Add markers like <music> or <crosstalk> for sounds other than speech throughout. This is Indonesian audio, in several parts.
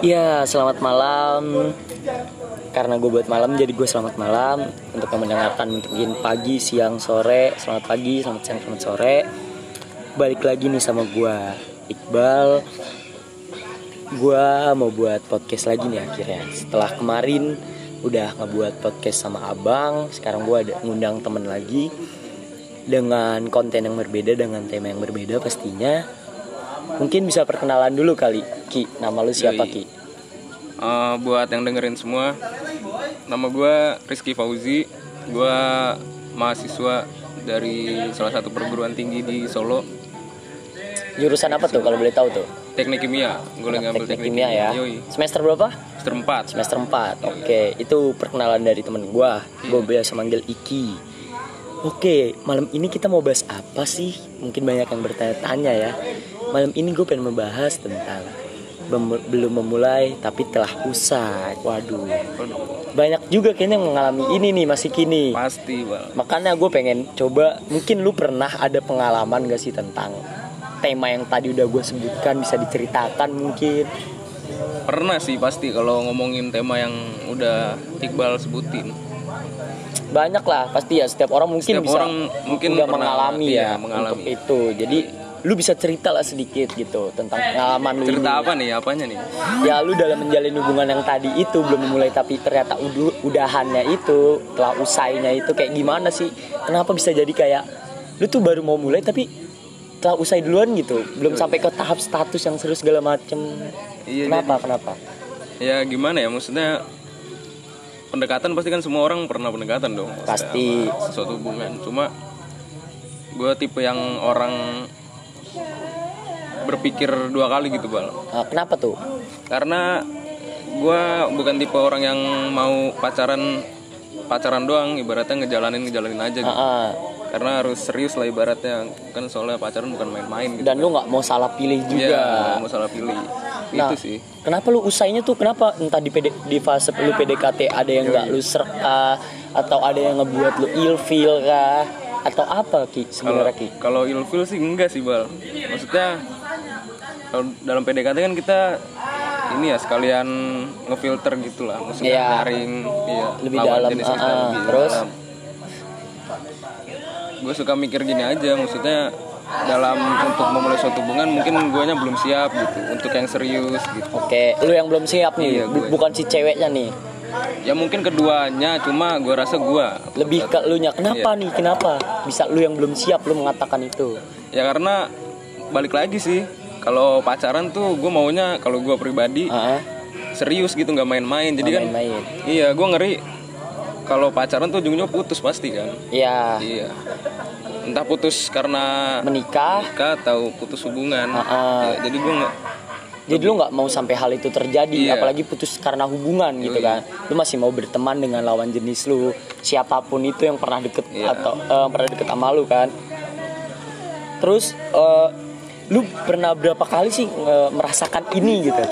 Ya, selamat malam. Karena gue buat malam, jadi gue selamat malam untuk yang mendengarkan mungkin pagi, siang, sore. Selamat pagi, selamat siang, selamat sore. Balik lagi nih sama gue, Iqbal. Gue mau buat podcast lagi nih akhirnya. Setelah kemarin udah ngebuat podcast sama abang, sekarang gue ada ngundang temen lagi dengan konten yang berbeda, dengan tema yang berbeda pastinya. Mungkin bisa perkenalan dulu kali, Ki. Nama lu siapa, Yoi. Ki? Eh, buat yang dengerin semua, nama gue Rizky Fauzi. Gue mahasiswa dari salah satu perguruan tinggi di Solo, Jurusan apa tuh kalau boleh tahu tuh? Teknik Kimia. Gue lagi ngambil Teknik kimia ya. Yoi. Semester berapa? Semester 4. Semester 4. Oke, itu perkenalan dari temen gua. Gue biasa manggil Iki. Oke, malam ini kita mau bahas apa sih? Mungkin banyak yang bertanya-tanya ya. Malam ini gue pengen membahas tentang bem- belum memulai tapi telah usai. Waduh, banyak juga kayaknya yang mengalami ini nih masih kini. Pasti, Bal. Makanya gue pengen coba, mungkin lu pernah ada pengalaman gak sih tentang tema yang tadi udah gue sebutkan bisa diceritakan mungkin Pernah sih pasti kalau ngomongin tema yang udah Iqbal sebutin. banyak lah pasti ya setiap orang mungkin Setiap bisa orang mungkin udah mengalami iya, ya mengalami. untuk itu jadi lu bisa cerita lah sedikit gitu tentang pengalaman lu Cerita ini. apa nih? Apanya nih? ya lu dalam menjalin hubungan yang tadi itu belum memulai tapi ternyata udu- udahannya itu telah usainya itu kayak gimana sih kenapa bisa jadi kayak lu tuh baru mau mulai tapi telah usai duluan gitu belum sampai ke tahap status yang serius segala macem Iya, kenapa kenapa Ya gimana ya maksudnya pendekatan pasti kan semua orang pernah pendekatan dong Pasti. sesuatu hubungan cuma gue tipe yang orang berpikir dua kali gitu bal. Nah, kenapa tuh? Karena gue bukan tipe orang yang mau pacaran pacaran doang. Ibaratnya ngejalanin ngejalanin aja gitu. Ah, ah. karena harus serius lah ibaratnya. Kan soalnya pacaran bukan main-main gitu. Dan lu nggak mau salah pilih juga. Iya, mau salah pilih. Nah, itu sih. Kenapa lu usainya tuh? Kenapa entah di PD, di fase lu PDKT ada yang nggak lu serk kah? atau ada yang ngebuat lu ilfeel kah atau apa ki sebenarnya ki? kalau ilfil sih enggak sih bal. Maksudnya kalau dalam PDKT kan kita ini ya sekalian ngefilter gitulah. Maksudnya Iya. nyaring iya, Lebih lawan dalam, jenis kita ah. lebih Terus? Gue suka mikir gini aja, maksudnya dalam untuk memulai suatu hubungan mungkin guanya belum siap gitu untuk yang serius gitu. Oke, lu yang belum siap nih, Iya, gue. bukan si ceweknya nih. Ya mungkin keduanya, cuma gue rasa gua Lebih ke lu nya. Kenapa Iya. nih? Kenapa? Bisa lu yang belum siap lu mengatakan itu. ya karena balik lagi sih. Kalau pacaran tuh gue maunya kalau gue pribadi Heeh. serius gitu nggak main-main jadi kan main-main. iya gue ngeri kalau pacaran tuh ujungnya putus pasti kan Iya, iya entah putus karena menikah. nikah atau putus hubungan Ah-ah. Ya, jadi gue nggak Jadi lu nggak mau sampai hal itu terjadi, Iya. apalagi putus karena hubungan gitu kan. Lu masih mau berteman dengan lawan jenis lu, siapa pun itu yang pernah deket Iya. atau eh, pernah deket sama lu kan. Terus eh, lu pernah berapa kali sih eh, merasakan ini gitu?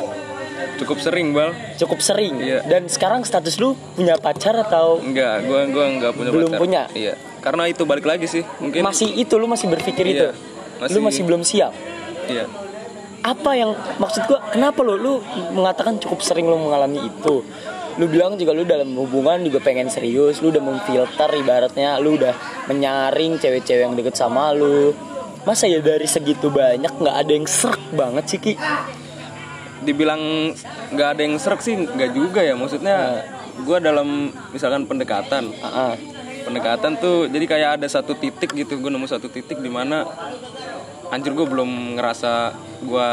cukup sering bal Cukup sering. Iya. Dan sekarang status lu punya pacar atau enggak gue gua nggak punya Belum pacar. punya? iya karena itu balik lagi sih mungkin masih itu lu masih berpikir Iya. itu? Lu Masih- masih belum siap. iya apa yang maksud gua kenapa lo? Lu mengatakan cukup sering lu mengalami itu. Lu bilang juga lu dalam hubungan juga pengen serius lu udah memfilter ibaratnya lu udah menyaring cewek-cewek yang deket sama lu. Masa ya dari segitu banyak nggak ada yang serak banget sih ki? Dibilang nggak ada yang serak sih nggak juga ya. Maksudnya gue dalam misalkan pendekatan. Ah, ah. pendekatan tuh jadi kayak ada satu titik gitu gue nemu satu titik di mana anjir gue belum ngerasa gue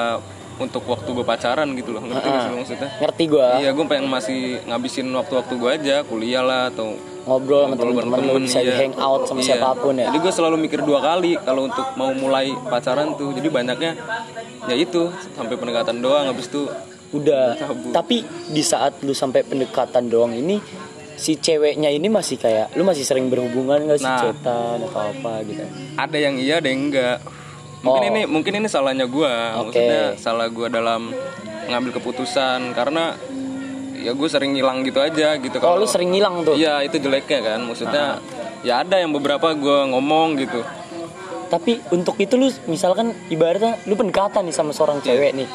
untuk waktu gue pacaran gitu loh ngerti nggak sih lo maksudnya ngerti gua iya gue pengen masih ngabisin waktu-waktu gue aja kuliah lah atau ngobrol sama ngobrol temen-temen lu bareng bisa iya. hang out sama Iya. siapa pun ya jadi gue selalu mikir dua kali kalau untuk mau mulai pacaran tuh jadi banyaknya ya itu sampai pendekatan doang habis itu udah Cabut. tapi di saat lu sampai pendekatan doang ini si ceweknya ini masih kayak lu masih sering berhubungan gak sih Nah. chatan atau apa gitu ada yang iya ada yang enggak mungkin Oh. ini mungkin ini salahnya gua. Oke. maksudnya salah gua dalam mengambil keputusan karena ya gue sering ngilang gitu aja gitu kalau lu sering ngilang tuh? Iya itu jeleknya kan. Maksudnya ya ada yang beberapa gua ngomong gitu. Tapi untuk itu lu misalkan ibaratnya lu pendekatan nih sama seorang Iya. cewek nih.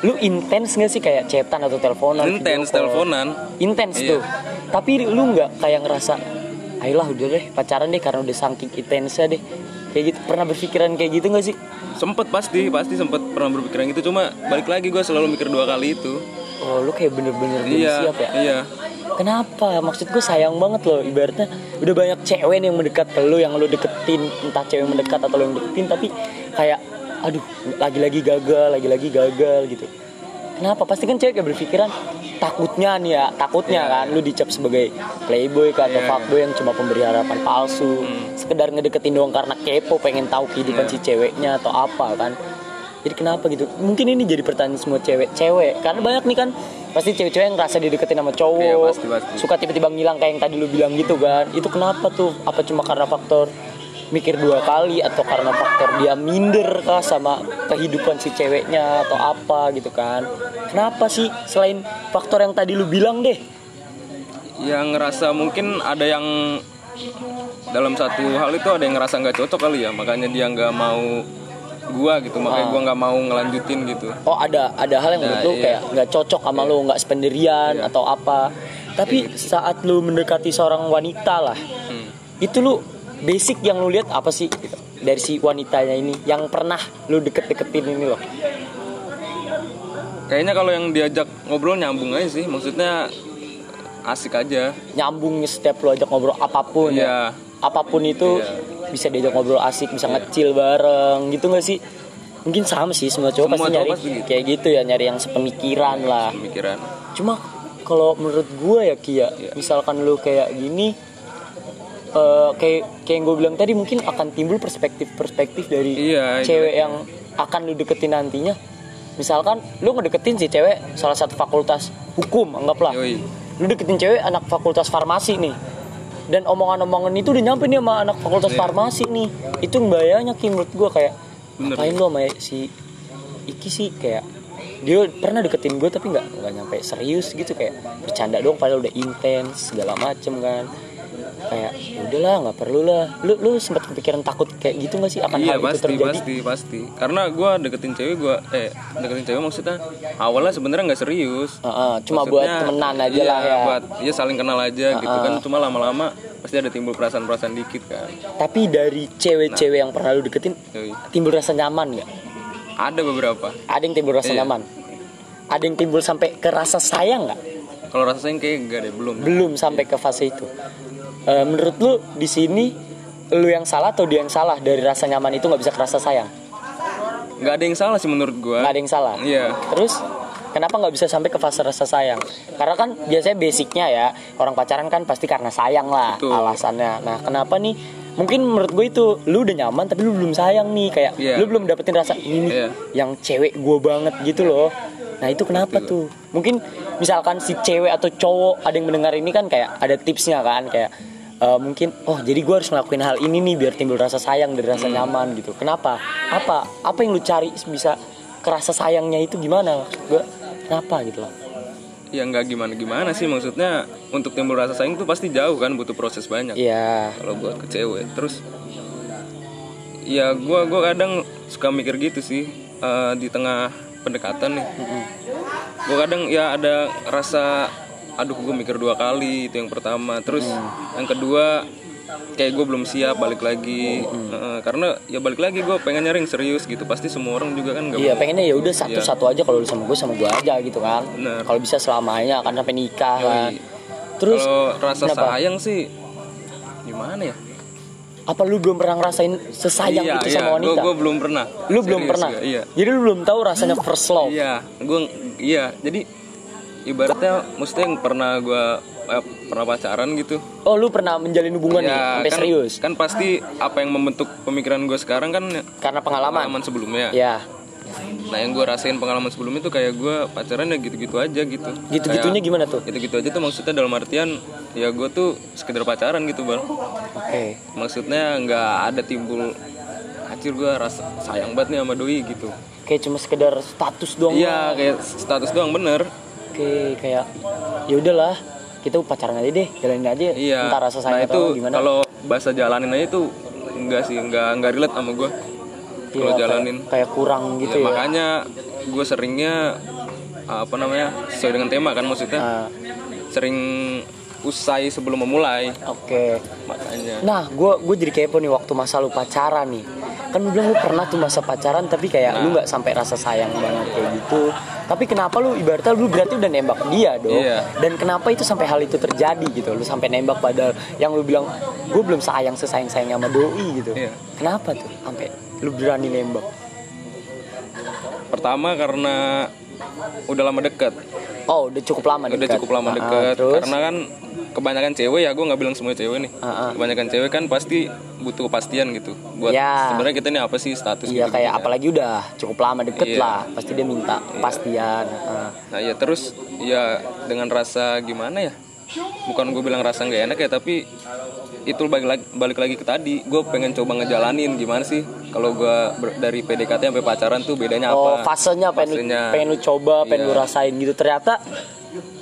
Lu intens gak sih kayak chatan atau teleponan intens teleponan. Intens Iya. tuh. Tapi lu nggak kayak ngerasa ayolah udah deh pacaran deh karena udah saking intensnya deh kayak gitu pernah berpikiran kayak gitu gak sih? Sempet pasti pasti sempet pernah berpikiran gitu. Cuma balik lagi gue selalu mikir dua kali itu. Oh lu kayak bener-bener belum iya siap ya? iya. Kenapa? Maksud gue sayang banget loh. Ibaratnya udah banyak cewek nih yang mendekat ke lu Yang lu deketin. Entah cewek mendekat atau lu yang deketin Tapi kayak Aduh lagi-lagi gagal Lagi-lagi gagal gitu Kenapa? Pasti kan cewek kayak berpikiran Takutnya nih ya Takutnya kan Lu dicap sebagai playboy kan Atau Iya, fuckboy yang cuma pemberi harapan palsu Hmm. Sekedar ngedeketin doang karena kepo Pengen tahu kehidupan Iya. si ceweknya Atau apa kan jadi kenapa gitu? Mungkin ini jadi pertanyaan semua cewek-cewek Karena banyak nih kan Pasti cewek-cewek yang ngerasa dideketin sama cowok Iya, pasti, pasti. suka tiba-tiba ngilang kayak yang tadi lu bilang gitu kan itu kenapa tuh apa cuma karena faktor mikir dua kali atau karena faktor dia minder kah sama kehidupan si ceweknya atau apa gitu kan kenapa sih selain faktor yang tadi lu bilang deh yang ngerasa mungkin ada yang dalam satu hal itu ada yang ngerasa nggak cocok kali ya makanya dia nggak mau gua gitu makanya Ah. gua nggak mau ngelanjutin gitu oh ada ada hal yang menurut Nah, lu iya. kayak nggak cocok sama lu nggak sependirian Iya. atau apa tapi saat lu mendekati seorang wanita lah Hmm. itu lu basic yang lu lihat apa sih gitu, dari si wanitanya ini yang pernah lu deket-deketin ini loh kayaknya kalau yang diajak ngobrol nyambung aja sih maksudnya asik aja nyambung setiap lu ajak ngobrol apa pun ya Iya. apa pun itu Iya. bisa diajak ngobrol asik bisa ngecil bareng gitu gak sih mungkin sama sih semua cowok Semua pasti nyari pasti gitu. kayak gitu ya nyari yang sepemikiran lah pemikiran cuma kalau menurut gue ya Kia Iya. misalkan lu kayak gini eh, kayak kayak yang gue bilang tadi mungkin akan timbul perspektif-perspektif dari Iya, cewek iya. yang akan lu deketin nantinya misalkan lu ngedeketin si cewek salah satu fakultas hukum anggaplah Yoi. lu deketin cewek anak fakultas farmasi nih dan omongan-omongan itu udah nyampe nih sama anak fakultas Iya. farmasi nih itu bahayanya Ki menurut gue kayak Bener. ngapain lu sama si Iki sih kayak dia pernah deketin gue tapi nggak nggak nyampe serius gitu kayak bercanda dong padahal udah intens segala macem kan kayak "Ya udahlah nggak perlu lah. Lu lu sempat kepikiran takut kayak gitu nggak sih? Akan iya hal itu pasti terjadi? pasti pasti. Karena gua deketin cewek gua eh deketin cewek maksudnya awalnya sebenarnya nggak serius. Heeh, cuma buat temenan aja iya, lah ya. buat ya saling kenal aja gitu kan. Cuma lama-lama pasti ada timbul perasaan-perasaan dikit kan. Tapi dari cewek-cewek yang pernah lu deketin timbul rasa nyaman nggak? Ada beberapa. Ada yang timbul rasa Iya. nyaman? Ada yang timbul sampai ke rasa sayang nggak? Kalau rasa sayang kayak enggak deh belum. Belum sampai ke fase itu Eh, menurut lu di sini lu yang salah atau dia yang salah? Dari rasa nyaman itu nggak bisa kerasa sayang? Nggak ada yang salah sih menurut gua. Nggak ada yang salah? Iya. Terus kenapa nggak bisa sampai ke fase rasa sayang? Karena kan biasanya basicnya ya orang pacaran kan pasti karena sayang lah Betul. alasannya. Nah kenapa nih? Mungkin menurut gue itu lu udah nyaman tapi lu belum sayang nih. Kayak Iya. lu belum dapetin rasa ini nih, Iya. yang cewek gue banget gitu loh nah itu kenapa tuh? Mungkin misalkan si cewek atau cowok ada yang mendengar ini kan kayak ada tipsnya kan kayak eh, mungkin oh jadi gue harus ngelakuin hal ini nih biar timbul rasa sayang Hmm. rasa nyaman gitu. Kenapa? Apa? Apa yang lu cari bisa kerasa sayangnya itu gimana? Gue kenapa gitu loh? Ya nggak gimana gimana sih? Maksudnya untuk timbul rasa sayang tuh pasti jauh kan butuh proses banyak. Iya. Kalau buat ke cewek. Terus ya gua gua kadang suka mikir gitu sih eh, di tengah pendekatan nih. Gua kadang ya ada rasa aduh gue mikir dua kali itu yang pertama. Terus Mm. yang kedua kayak gue belum siap balik lagi. Eh, karena ya balik lagi gue pengen nyari yang serius gitu. Pasti semua orang juga kan nggak Iya mau. pengennya ya udah satu-satu aja kalau lu sama gue sama gue aja gitu kan. Kalau bisa selamanya akan sampai nikah kan. Terus kalau rasa kenapa? sayang sih gimana ya apa lu belum pernah ngerasain sesayang iya, itu iya, sama wanita? gue belum pernah Lu belum Serius pernah? gua, iya Jadi lu belum tahu rasanya first love Iya, gue iya. Jadi ibaratnya maksudnya yang pernah gue pernah pacaran gitu. Oh lu pernah menjalin hubungan nih Ya, sampai kan, serius Kan pasti apa yang membentuk pemikiran gue sekarang kan Karena pengalaman pengalaman sebelumnya. Ya Nah yang gue rasain pengalaman sebelumnya tuh kayak gue pacaran ya gitu-gitu aja gitu. Gitu-gitunya gimana tuh? Gitu-gitu aja tuh maksudnya dalam artian ya gue tuh sekedar pacaran gitu bang. Oke Maksudnya nggak ada timbul Acir gue rasa sayang banget nih sama doi gitu. Kayak cuma sekedar status doang Iya kayak status doang bener. Oke kayak ya udahlah kita pacaran aja deh jalanin aja Iya. Entar rasa nah sayang itu atau gimana kalau bahasa jalanin aja itu enggak sih, enggak enggak relate sama gue. Iya, Kalau kayak- jalanin. kayak kurang gitu Ya, ya, makanya gue seringnya apa namanya sesuai dengan tema kan maksudnya. Ah, sering usai sebelum memulai. Oke. Makanya. Nah gue gue jadi kepo nih waktu masa lu pacaran nih. Kan lu bilang lu pernah tuh masa pacaran tapi kayak lu nggak sampai rasa sayang banget kayak gitu. Tapi kenapa lu ibaratnya lu berarti udah nembak dia dong Iya. dan kenapa itu sampai hal itu terjadi gitu? Lu sampai nembak padahal yang lu bilang gue belum sayang sesayang sayangnya sama doi gitu. Iya. kenapa tuh sampai lu berani nembak? Pertama karena udah lama deket oh udah cukup lama udah dekat. cukup lama Ah, deket terus karena kan kebanyakan cewek ya gue nggak bilang semua cewek nih Ah, ah. kebanyakan cewek kan pasti butuh kepastian gitu buat Ya. sebenarnya kita ini apa sih status Iya gitu kayak apalagi udah cukup lama deket Iya. lah pasti dia minta kepastian Ah. nah ya terus ya dengan rasa gimana ya bukan gue bilang rasa nggak enak ya tapi itu balik lagi, balik lagi ke tadi. Gue pengen coba ngejalanin gimana sih? Kalau gue dari PDKT sampai pacaran tuh bedanya Oh apa? fasenya pengen, Fasenya. pengen lu coba, pengen Iya. lu rasain gitu. Ternyata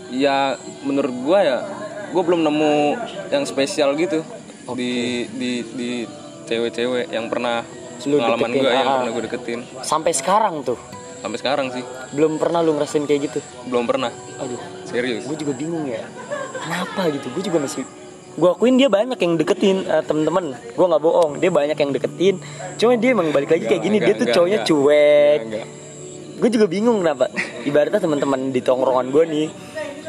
ya menurut gue ya gue belum nemu yang spesial gitu di di di cewek-cewek yang pernah Lu pengalaman gue yang ah. pernah gue deketin. Sampai sekarang tuh? Sampai sekarang sih. Belum pernah lu ngerasain kayak gitu. belum pernah. Aduh, serius. Gue juga bingung ya. Kenapa gitu? Gue juga masih gue akuin dia banyak yang deketin eh, temen-temen gue nggak bohong dia banyak yang deketin cuma dia emang balik lagi kayak gini dia tuh enggak, cowoknya enggak. cuek gue juga bingung kenapa ibaratnya teman-teman di tongkrongan gue nih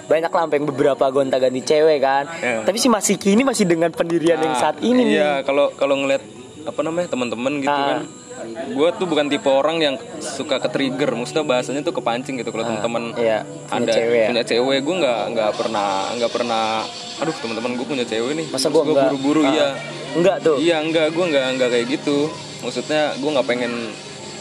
banyak lah yang beberapa gonta ganti cewek kan Ya. tapi sih masih kini masih dengan pendirian yang Nah, saat ini nih iya kalau kalau ngeliat apa namanya teman-teman gitu Ah. kan gue tuh bukan tipe orang yang suka ke trigger maksudnya bahasanya tuh kepancing gitu kalau teman-teman iya, ada cewek ya. punya cewek. Gue nggak nggak pernah nggak pernah aduh teman-teman gue punya cewek nih. Masa enggak? buru-buru Ah. iya. enggak tuh? Iya enggak gue nggak nggak kayak gitu. Maksudnya gue nggak pengen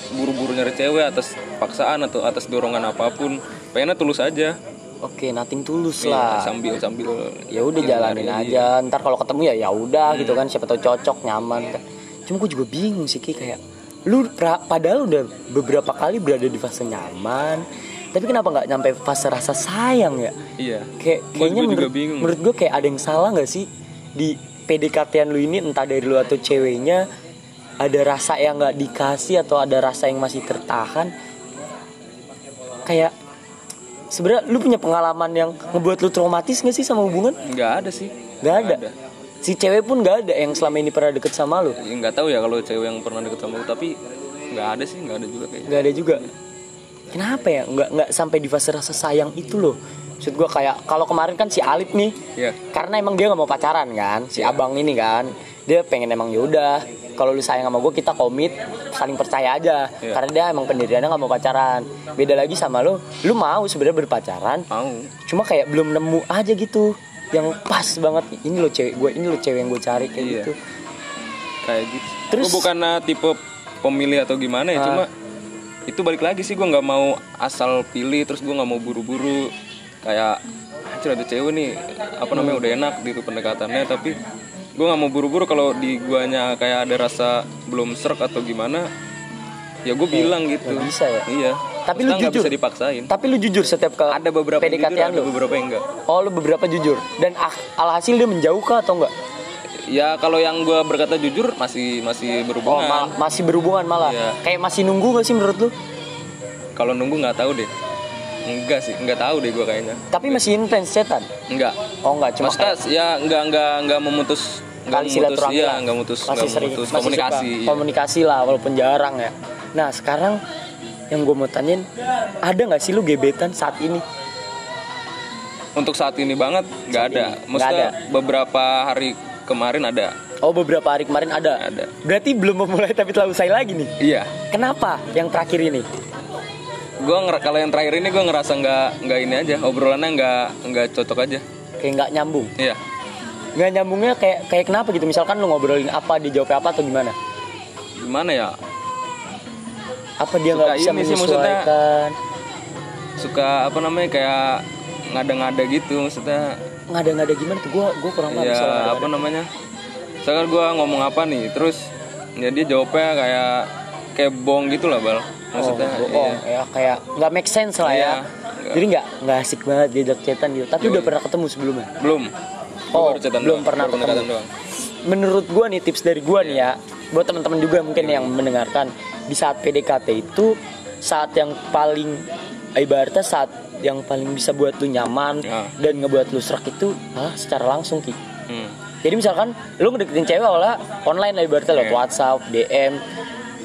buru-buru nyari cewek atas paksaan atau atas dorongan apa pun. Pengennya tulus aja. Oke nothing tulus Iya, lah. sambil sambil ya udah Iya, jalanin iya. aja. Ntar kalau ketemu ya ya udah gitu kan. Siapa tahu cocok nyaman kan. Cuma gue juga bingung sih Ki kayak lu pra- padahal udah beberapa kali berada di fase nyaman. Tapi kenapa nggak nyampe fase rasa sayang ya? Iya. Kayak kayaknya juga menurut, bingung. menurut gue kayak ada yang salah nggak sih? Di PDKT-an lu ini entah dari lu atau ceweknya ada rasa yang nggak dikasih atau ada rasa yang masih tertahan? Kayak sebenarnya lu punya pengalaman yang ngebuat lu traumatis nggak sih sama hubungan? Nggak ada sih. Nggak ada. ada. Si cewek pun nggak ada yang selama ini pernah deket sama lu? Ya, nggak tahu ya kalau cewek yang pernah deket sama lu tapi nggak ada sih nggak ada juga kayaknya. Nggak ada juga? Kenapa ya? Nggak nggak sampai di fase rasa sayang itu loh. Maksud gue kayak kalau kemarin kan si Alip nih Iya. karena emang dia nggak mau pacaran kan si abang ini kan dia pengen emang yaudah kalau lu sayang sama gue kita komit saling percaya aja. Iya. karena dia emang pendiriannya nggak mau pacaran. Beda lagi sama lu lu mau sebenarnya berpacaran mau. cuma kayak belum nemu aja gitu yang pas banget ini lo cewek gue ini lo cewek yang gue cari kayak Iya. gitu kayak gitu Terus- gue bukan tipe pemilih atau gimana ya Ah. cuma itu balik lagi sih gue nggak mau asal pilih terus gue nggak mau buru-buru kayak anjir ada cewek nih apa namanya Hmm. udah enak gitu pendekatannya tapi gue nggak mau buru-buru kalau di guanya kayak ada rasa belum serk atau gimana ya gue bilang gitu bisa ya? iya Tapi lu Maksudnya jujur? bisa dipaksain. Tapi lu jujur setiap ke ada beberapa yang PDKT jujur, ada lu. beberapa yang enggak. Oh lu beberapa jujur. Dan ah- alhasil dia menjauh kah atau enggak? Ya kalau yang gue berkata jujur masih masih oh berhubungan ma- masih berhubungan malah. Iya. kayak masih nunggu gak sih menurut lu? Kalau nunggu nggak tahu deh. Enggak sih nggak tahu deh gue kayaknya. Tapi masih intens cetan enggak oh enggak cuma maksudnya kayak ya enggak enggak enggak memutus enggak kali memutus iya lah. enggak memutus masih enggak sering memutus masih komunikasi suka iya. komunikasi lah walaupun jarang ya. Nah sekarang yang gue mau tanyain ada nggak sih lu gebetan saat ini? Untuk saat ini banget nggak ada. ini, maksudnya beberapa hari kemarin ada. Oh beberapa hari kemarin ada? Ada. Berarti belum memulai tapi telah usai lagi nih? Iya. Kenapa yang terakhir ini? Gue kalau yang terakhir ini gue ngerasa nggak nggak ini aja. Obrolannya nggak nggak cocok aja. Kayak nggak nyambung? Iya. Nggak nyambungnya kayak kayak kenapa gitu? Misalkan lu ngobrolin apa dijawab apa atau gimana? Gimana ya apa dia nggak bisa ini sih, menyesuaikan? suka apa namanya kayak ngada-ngada gitu maksudnya. Ngada-ngada gimana tuh? Gua gua kurang paham ya soal ngada-ngada. apa namanya? Misalkan gue ngomong apa nih terus ya dia jawabnya kayak kayak bohong gitu lah bal. Maksudnya oh, bohong ya kayak nggak make sense lah Iya, ya. Nggak. jadi nggak nggak asik banget diajak chatan gitu. Tapi udah pernah ketemu sebelumnya? Iya. belum Oh, belum doang, pernah baru ketemu. doang. Menurut gua nih tips dari gua nih ya buat teman-teman juga mungkin yang mendengarkan di saat PDKT itu saat yang paling ibaratnya saat yang paling bisa buat lu nyaman Ya. dan ngebuat lu serak itu malah secara langsung ki Hmm. jadi misalkan lu ngedeketin cewek awalnya online lah ibaratnya lewat Iya. WhatsApp, DM.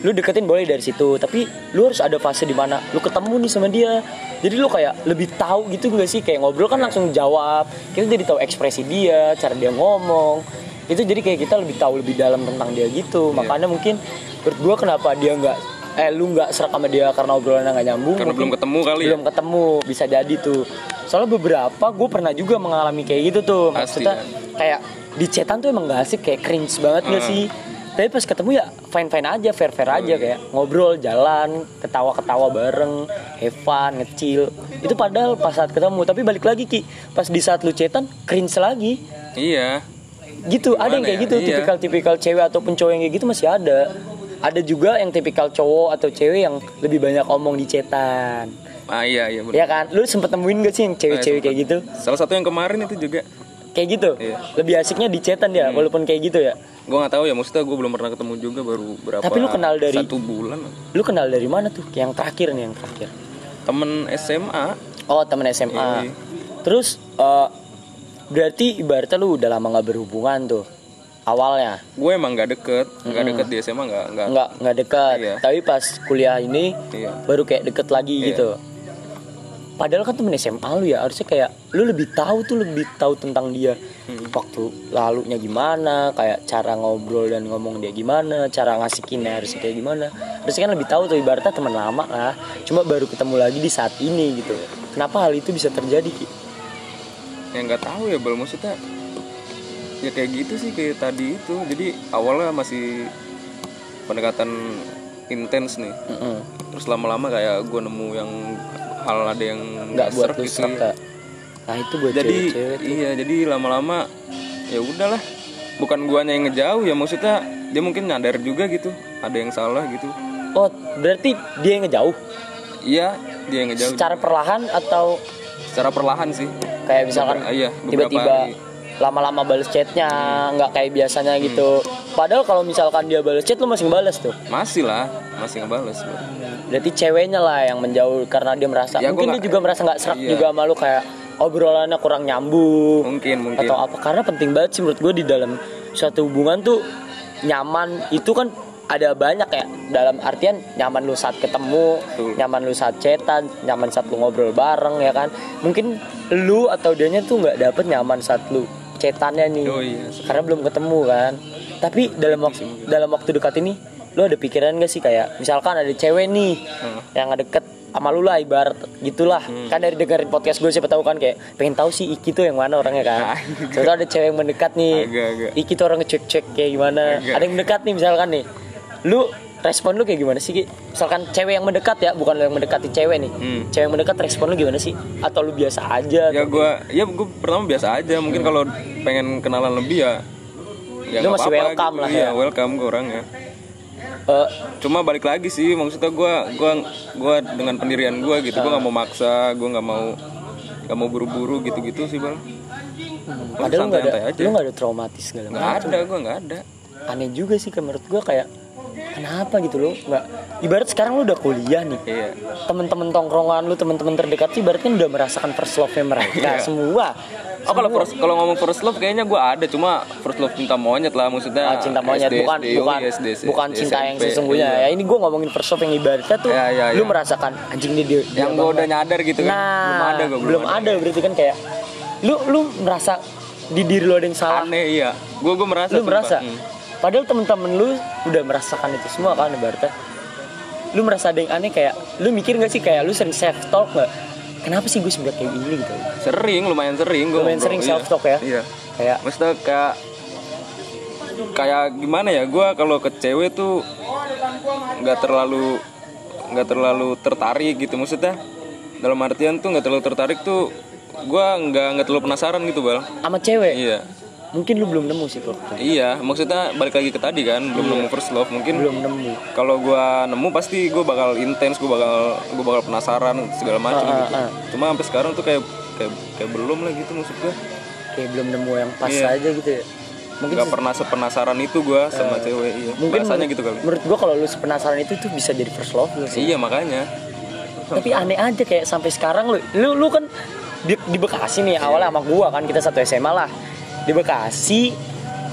Lu deketin boleh dari situ, tapi lu harus ada fase di mana lu ketemu nih sama dia. Jadi lu kayak lebih tahu gitu gak sih kayak ngobrol kan langsung jawab. Kita jadi tahu ekspresi dia, cara dia ngomong. Itu jadi kayak kita lebih tahu lebih dalam tentang dia gitu. Iya. Makanya mungkin menurut gua kenapa dia nggak eh lu nggak serak sama dia karena obrolannya nggak nyambung Karena belum ketemu kali ya? belum ketemu bisa jadi tuh soalnya beberapa gue pernah juga mengalami kayak gitu tuh Pasti, maksudnya kan? kayak di chatan tuh emang gak asik kayak cringe banget gak Hmm. sih tapi pas ketemu ya fine fine aja fair fair Oh, aja iya. kayak ngobrol jalan ketawa ketawa bareng have fun ngecil itu padahal pas saat ketemu tapi balik lagi ki pas di saat lu chatan cringe lagi Iya. Gitu ada yang Gimana kayak ya? gitu Iya. tipikal tipikal cewek ataupun cowok yang kayak gitu masih ada ada juga yang tipikal cowok atau cewek yang lebih banyak omong di chatan Ah iya iya bener. ya kan lu sempet nemuin gak sih yang cewek-cewek Eh, kayak gitu Salah satu yang kemarin itu juga. kayak gitu Iya. lebih asiknya di chatan ya walaupun kayak gitu ya Gue nggak tahu ya, maksudnya gue belum pernah ketemu juga baru berapa. Tapi lu kenal dari- satu bulan. lu kenal dari mana tuh yang terakhir nih yang terakhir Temen SMA. oh temen SMA Iya. terus eh, berarti ibaratnya lu udah lama nggak berhubungan tuh awalnya Gue emang nggak deket, nggak deket di SMA nggak nggak. nggak nggak dekat Iya. tapi pas kuliah ini Iya. baru kayak deket lagi Iya. gitu padahal kan temen SMA lu ya harusnya kayak lu lebih tahu tuh lebih tahu tentang dia Hmm. waktu lalunya gimana kayak cara ngobrol dan ngomong dia gimana cara ngasihinnya harusnya kayak gimana harusnya kan lebih tahu tuh ibaratnya teman lama lah cuma baru ketemu lagi di saat ini gitu kenapa hal itu bisa terjadi Ki? Ya nggak tahu ya, bal maksudnya. Ya kayak gitu sih kayak tadi itu. Jadi awalnya masih pendekatan intens nih. Mm-mm. Terus lama-lama kayak gue nemu yang hal ada yang nggak buat lu gitu. nah itu buat jadi cewek-cewek tuh. iya jadi lama-lama ya udahlah bukan guanya yang ngejauh ya maksudnya dia mungkin nyadar juga gitu ada yang salah gitu oh berarti dia yang ngejauh iya dia yang ngejauh secara perlahan atau secara perlahan sih kayak misalkan iya, tiba-tiba lama-lama balas chatnya nggak kayak biasanya gitu. Padahal kalau misalkan dia balas chat lu masih ngebales tuh. Masih lah masih ngebales gua. berarti ceweknya lah yang menjauh karena dia merasa Ya, mungkin dia juga merasa nggak serak iya. juga sama lu kayak obrolannya kurang nyambung mungkin mungkin. atau apa. Karena penting banget sih menurut gue di dalam suatu hubungan tuh nyaman. Itu kan ada banyak ya. Dalam artian nyaman lu saat ketemu Betul. nyaman lu saat chatan nyaman saat lu ngobrol bareng ya kan? Mungkin lu atau dianya tuh nggak dapet nyaman saat lu chatannya nih. Oh iya. karena belum ketemu kan? Tapi dalam waktu dalam waktu dekat ini lu ada pikiran gak sih kayak misalkan ada cewek nih Hmm. yang deket sama lu lah ibarat gitulah. Kan dari dengerin podcast gue siapa tahu kan kayak pengen tahu sih Iki tuh yang mana orangnya kan? <laughs> Tahu ada cewek yang mendekat nih. Agak-agak. Iki tuh orang ngecek-cek kayak gimana. Agak. ada yang mendekat nih misalkan nih lu respon lu kayak gimana sih Ki? misalkan cewek yang mendekat ya bukan lu yang mendekati cewek nih. Hmm. cewek yang mendekat respon lu gimana sih? Atau lu biasa aja ya gue ya gue pertama biasa aja. Mungkin kalau pengen kenalan lebih ya ya Lu nggak masih apa-apa welcome gitu. lah iya ya. welcome gue orangnya. Eh, cuma balik lagi sih maksudnya gue gua gua dengan pendirian gue gitu. Gue nggak mau maksa gue nggak mau nggak mau buru-buru gitu-gitu sih bang. Gua padahal lu nggak ada aja. lu nggak ada traumatis segala nggak macam. ada gue nggak ada. Aneh juga sih menurut gua kayak kenapa gitu lo? Nggak. Ibarat sekarang lu udah kuliah nih. Iya. Temen-temen tongkrongan lu temen-temen terdekat sih berarti kan udah merasakan first love-nya mereka Iya. semua. Oh kalau first kalau ngomong first love kayaknya gue ada. Cuma first love cinta monyet lah maksudnya. Ah, cinta monyet. SD, bukan SD, bukan oh, SD, bukan SD, cinta yang sesungguhnya iya. ya. Ini gua ngomongin first love yang ibaratnya tuh Iya, iya, lu iya. merasakan anjing nih dia, dia yang gue udah nyadar gitu kan. Nah belum ada gue belum ada. berarti kan kayak lu lu merasa di diri lu ada yang salah? Aneh iya. Gue gue merasa lu sumpah. merasa? Hmm. Padahal temen-temen lu udah merasakan itu semua kan ibaratnya. Lu merasa ada yang aneh kayak lu mikir gak sih kayak lu sering self talk gak kenapa sih gue sebenarnya kayak gini gitu? Sering lumayan sering gue Lumayan sering self-talk ya? iya. Kayak maksudnya kayak kayak gimana ya gue kalau ke cewek tuh nggak terlalu nggak terlalu tertarik gitu. Maksudnya dalam artian tuh nggak terlalu tertarik tuh gue nggak nggak terlalu penasaran gitu bal. Sama cewek? Iya mungkin lu belum nemu sih tuh iya maksudnya balik lagi ke tadi kan belum nemu first love mungkin belum nemu. kalau gue nemu pasti gue bakal intens gue bakal gue bakal penasaran segala macam Ah, ah, gitu. ah. cuma sampai sekarang tuh kayak kayak kayak belum lah gitu maksud gue kayak belum nemu yang pas Iya. aja gitu ya. Mungkin nggak pernah sepenasaran itu gue sama cewek iya. mungkin bahasanya menurut- gitu kali. menurut gua kalau lu sepenasaran itu tuh bisa jadi first love lu sih. Iya makanya. Tapi aneh aja kayak sampai sekarang lu lu, lu kan di, di Bekasi nih awalnya sama gua kan kita satu SMA lah di Bekasi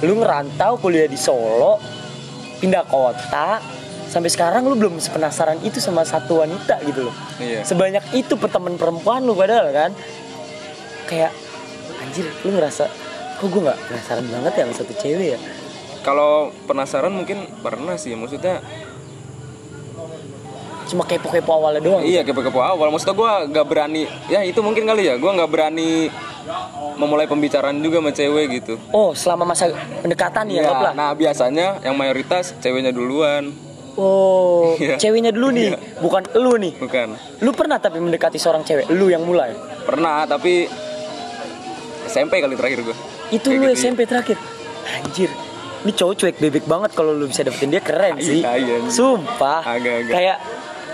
lu ngerantau kuliah di Solo pindah kota sampai sekarang lu belum sepenasaran itu sama satu wanita gitu loh. Iya. sebanyak itu teman perempuan lu padahal kan? Kayak anjir lu ngerasa kok gue nggak penasaran banget ya sama satu cewek ya? Kalau penasaran mungkin pernah sih, maksudnya cuma kepo-kepo awalnya doang? Iya kepo-kepo awal. Maksudnya gue gak berani, ya itu mungkin kali ya, gue gak berani memulai pembicaraan juga sama cewek gitu. oh selama masa pendekatan ya Iya, anggaplah nah biasanya yang mayoritas ceweknya duluan, oh <laughs> Iya. ceweknya dulu nih bukan lu nih bukan? lu pernah tapi mendekati seorang cewek lu yang mulai Pernah, tapi SMP kali terakhir gue. itu Kayak lu gitu, SMP terakhir anjir ini cowok cuek bebek banget kalau lu bisa dapetin dia keren sih Iya, iya. sumpah Agak-agak. kayak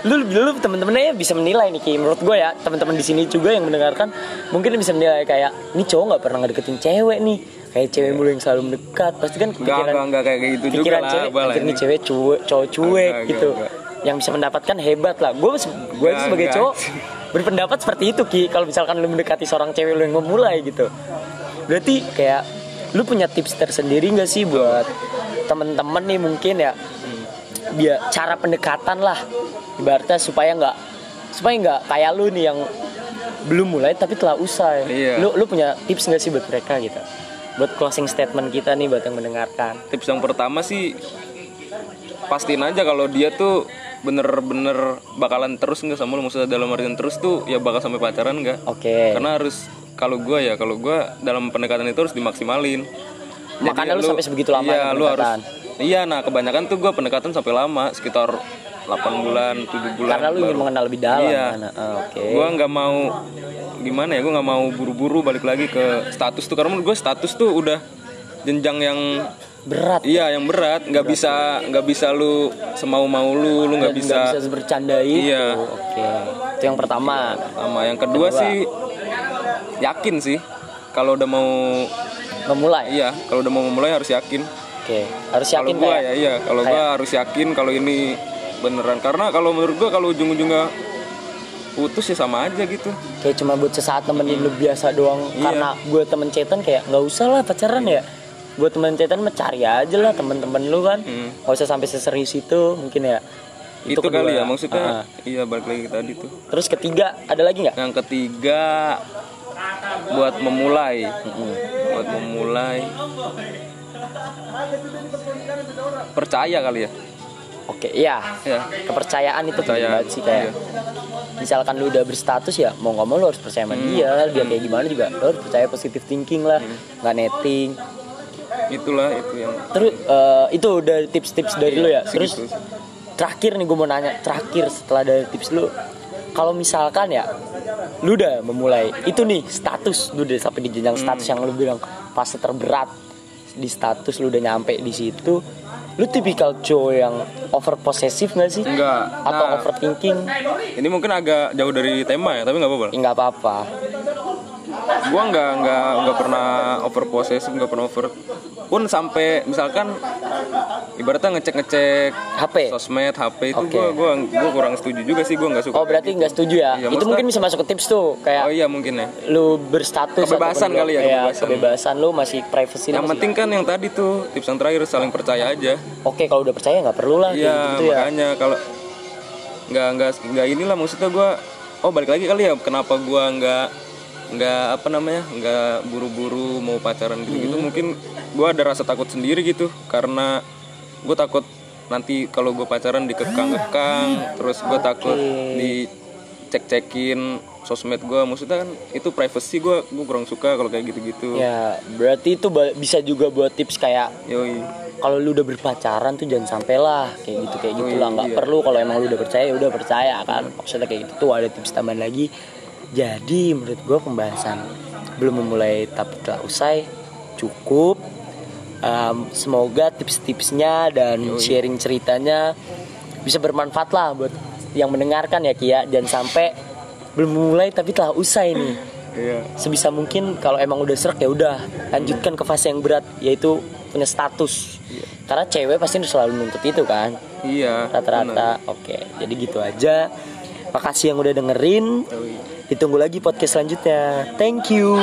lu lu temen-temennya bisa menilai nih Ki. Menurut gue ya teman-teman di sini juga yang mendengarkan mungkin bisa menilai kayak ini cowok nggak pernah ngedeketin cewek nih. Kayak cewek mulu yang selalu mendekat. Pasti kan Enggak, enggak, enggak kayak gitu juga pikiran lah. cewek nih. ini. cewek cuek cowok cuek Enggak, gitu. enggak, yang bisa mendapatkan hebat lah. Gue gue Enggak, sebagai enggak. cowok berpendapat seperti itu Ki. Kalau misalkan lu mendekati seorang cewek lu yang memulai gitu. Berarti kayak lu punya tips tersendiri nggak sih buat temen-temen nih mungkin ya biar cara pendekatan lah ibaratnya supaya nggak supaya nggak kayak lu nih yang belum mulai tapi telah usai Iya. lu lu punya tips nggak sih buat mereka gitu buat closing statement kita nih buat yang mendengarkan Tips yang pertama sih pastiin aja kalau dia tuh bener-bener bakalan terus nggak sama lu maksudnya dalam artian terus tuh ya bakal sampai pacaran nggak? oke Karena harus kalau gue ya kalau gue dalam pendekatan itu harus dimaksimalin. Makanya lu sampai sebegitu lama Iya, ya lu harus. Iya, nah kebanyakan tuh gue pendekatan sampai lama sekitar 8 bulan, 7 bulan. karena lu ingin mengenal lebih dalam Iya. kan? Ah, oke. Gue nggak mau gimana ya, gue nggak mau buru-buru balik lagi ke status tuh karena menurut gue status tuh udah jenjang yang berat. Iya yang berat. Nggak bisa nggak bisa lu semau mau lu lu nggak bisa nggak bisa bercanda itu. Iya. oke. Itu yang pertama. Sama yang kedua. sih yakin sih. Kalau udah mau memulai. Iya kalau udah mau memulai harus yakin oke harus kalau yakin gua kayak ya iya. Kalau gua harus yakin kalau ini beneran. Karena kalau menurut gua kalau ujung-ujungnya putus ya sama aja gitu. Kayak cuma buat sesaat nemenin lu biasa doang. Iya. karena gue temen cetan kayak nggak usah lah pacaran ya. Buat temen cetan mah cari aja lah temen-temen lu kan. Hmm. nggak usah sampai seserius itu mungkin ya. Itu, kedua. kali ya maksudnya Ah. iya balik lagi tadi tuh. Terus ketiga ada lagi nggak? Yang ketiga buat memulai. Buat memulai percaya kali ya? Oke iya. Ya kepercayaan itu Percayaan, banget sih kayak iya. misalkan lu udah berstatus ya mau nggak mau lu harus percaya sama dia dia kayak gimana juga lu harus percaya positive thinking lah nggak netting. Itulah itu yang terus eh, itu udah tips-tips dari lu ya? Terus segitu. terakhir nih gue mau nanya terakhir setelah dari tips lu kalau misalkan ya lu udah memulai itu nih status lu udah sampai di jenjang Hmm. status yang lu bilang fase terberat di status lu udah nyampe di situ lu tipikal cowok yang over possessive gak sih? Enggak atau nah. overthinking? Ini mungkin agak jauh dari tema ya tapi nggak apa-apa. Nggak apa-apa gua nggak nggak nggak pernah over possessive nggak pernah over. Pun sampai misalkan ibaratnya ngecek ngecek HP sosmed HP itu Oke. gua gua gua kurang setuju juga sih gua nggak suka oh berarti nggak setuju ya? Iya, itu mungkin bisa masuk ke tips tuh oh kayak iya mungkin ya. lu berstatus Kebebasan kali ya, iya, kebebasan. kebebasan lu masih privacy yang penting kan yang tadi tuh tips yang terakhir saling percaya aja. Oke kalau udah percaya nggak perlu lah iya gitu ya. makanya kalau nggak nggak nggak inilah maksudnya gua oh balik lagi kali ya kenapa gua nggak nggak apa namanya nggak buru-buru mau pacaran gitu Hmm. gitu mungkin gua ada rasa takut sendiri gitu karena gue takut nanti kalau gue pacaran dikekang-kekang terus gue takut dicek-cekin sosmed gue maksudnya kan itu privacy gue gue kurang suka kalau kayak gitu-gitu. Ya berarti itu bisa juga buat tips kayak yoi. kalau lu udah berpacaran tuh jangan sampai lah kayak gitu kayak gitu Oh, lah. Nggak iya. perlu kalau emang lu udah percaya ya udah percaya kan. Maksudnya kayak gitu. Tuh ada tips tambahan lagi jadi menurut gua pembahasan belum memulai tapi telah usai cukup. Em, semoga tips-tipsnya dan sharing ceritanya bisa bermanfaat lah buat yang mendengarkan ya Kia. Jangan sampai belum memulai tapi telah usai nih. Iya. Sebisa mungkin kalau emang udah serak ya udah lanjutkan ke fase yang berat yaitu punya status. Karena cewek pasti selalu nuntut itu kan? Iya rata-rata oke. Jadi gitu aja. Makasih yang udah dengerin. Ditunggu lagi podcast selanjutnya. Thank you.